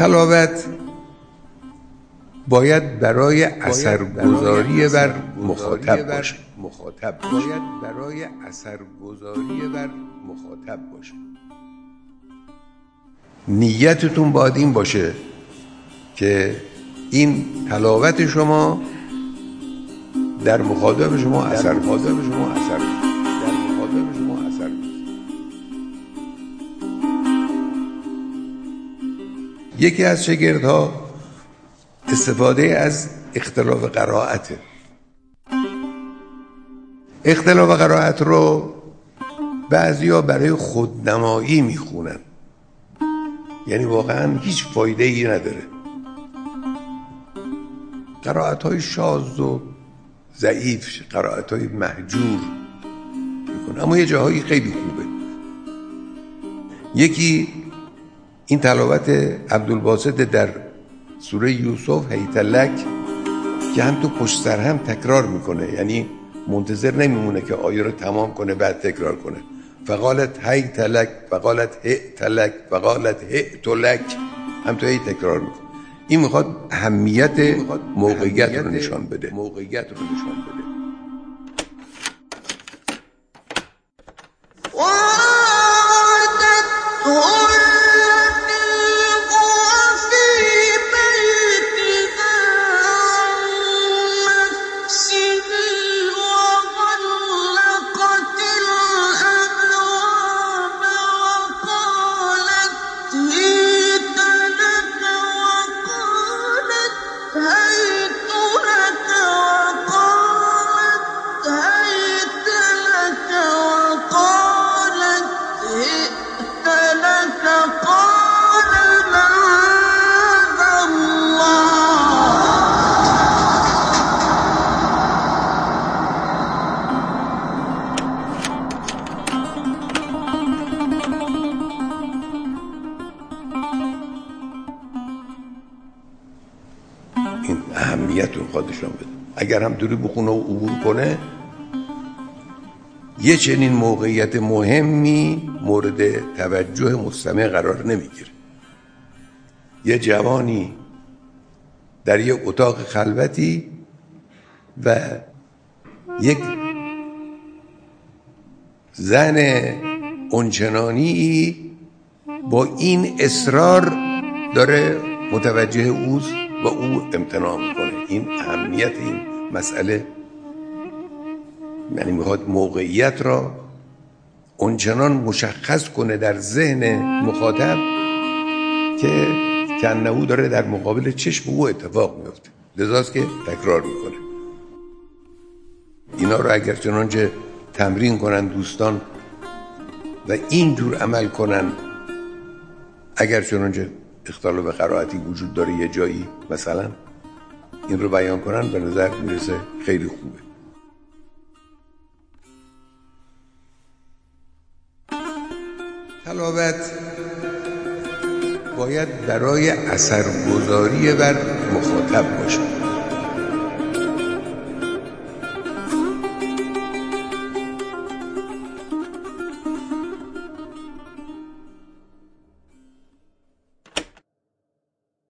تلاوت باید برای اثرگذاری بر مخاطب باشه. مخاطب باید برای اثرگذاری بر مخاطب باشه. نیتتون باید این باشه که این تلاوت شما در مخاطب شما اثر مخاطب شما اثر یکی از شاگردها استفاده از اختلاف قرائته اختلاف قرائت رو بعضیا برای خودنمایی می‌خونن. یعنی واقعا هیچ فایده ای نداره. قرائت های شاز و ضعیف قرائت های محجور می‌کنه اما یه جاهایی خیلی خوبه. یکی این تلاوت عبدالباسط در سوره یوسف هیتلک که هم تو پشت سر هم تکرار می‌کنه. یعنی منتظر نمیمونه که آیه رو تمام کنه بعد تکرار کنه. فقالت هی تلک فقالت هی تلک فقالت هی تلک هم تو هی تکرار می‌کنه. این می‌خواد اهمیت موقعیت رو نشان بده. موقعیت رو نشان بده. اهمیت رو خودشان بده. اگر هم دوری بخونه و عبور کنه یه چنین موقعیت مهمی مورد توجه مستمع قرار نمی‌گیره. یه جوانی در یک اتاق خلوتی و یک زن اونچنانی با این اصرار داره متوجه اوست و او امتناع می‌کنه. این اهمیت این مسئله یعنی می‌خواد موقعیت را اونچنان مشخص کنه در ذهن مخاطب که کنهو داره در مقابل چشم او اتفاق میفته لذاست که تکرار می‌کنه. اینا رو اگر چنانچه تمرین کنن دوستان و اینجور عمل کنن اگر چنانچه اختلاف قرائتی وجود داره یه جایی مثلا این رو بیان کنن به نظر می‌رسه خیلی خوبه. تلاوت باید برای اثرگذاری بر مخاطب باشه.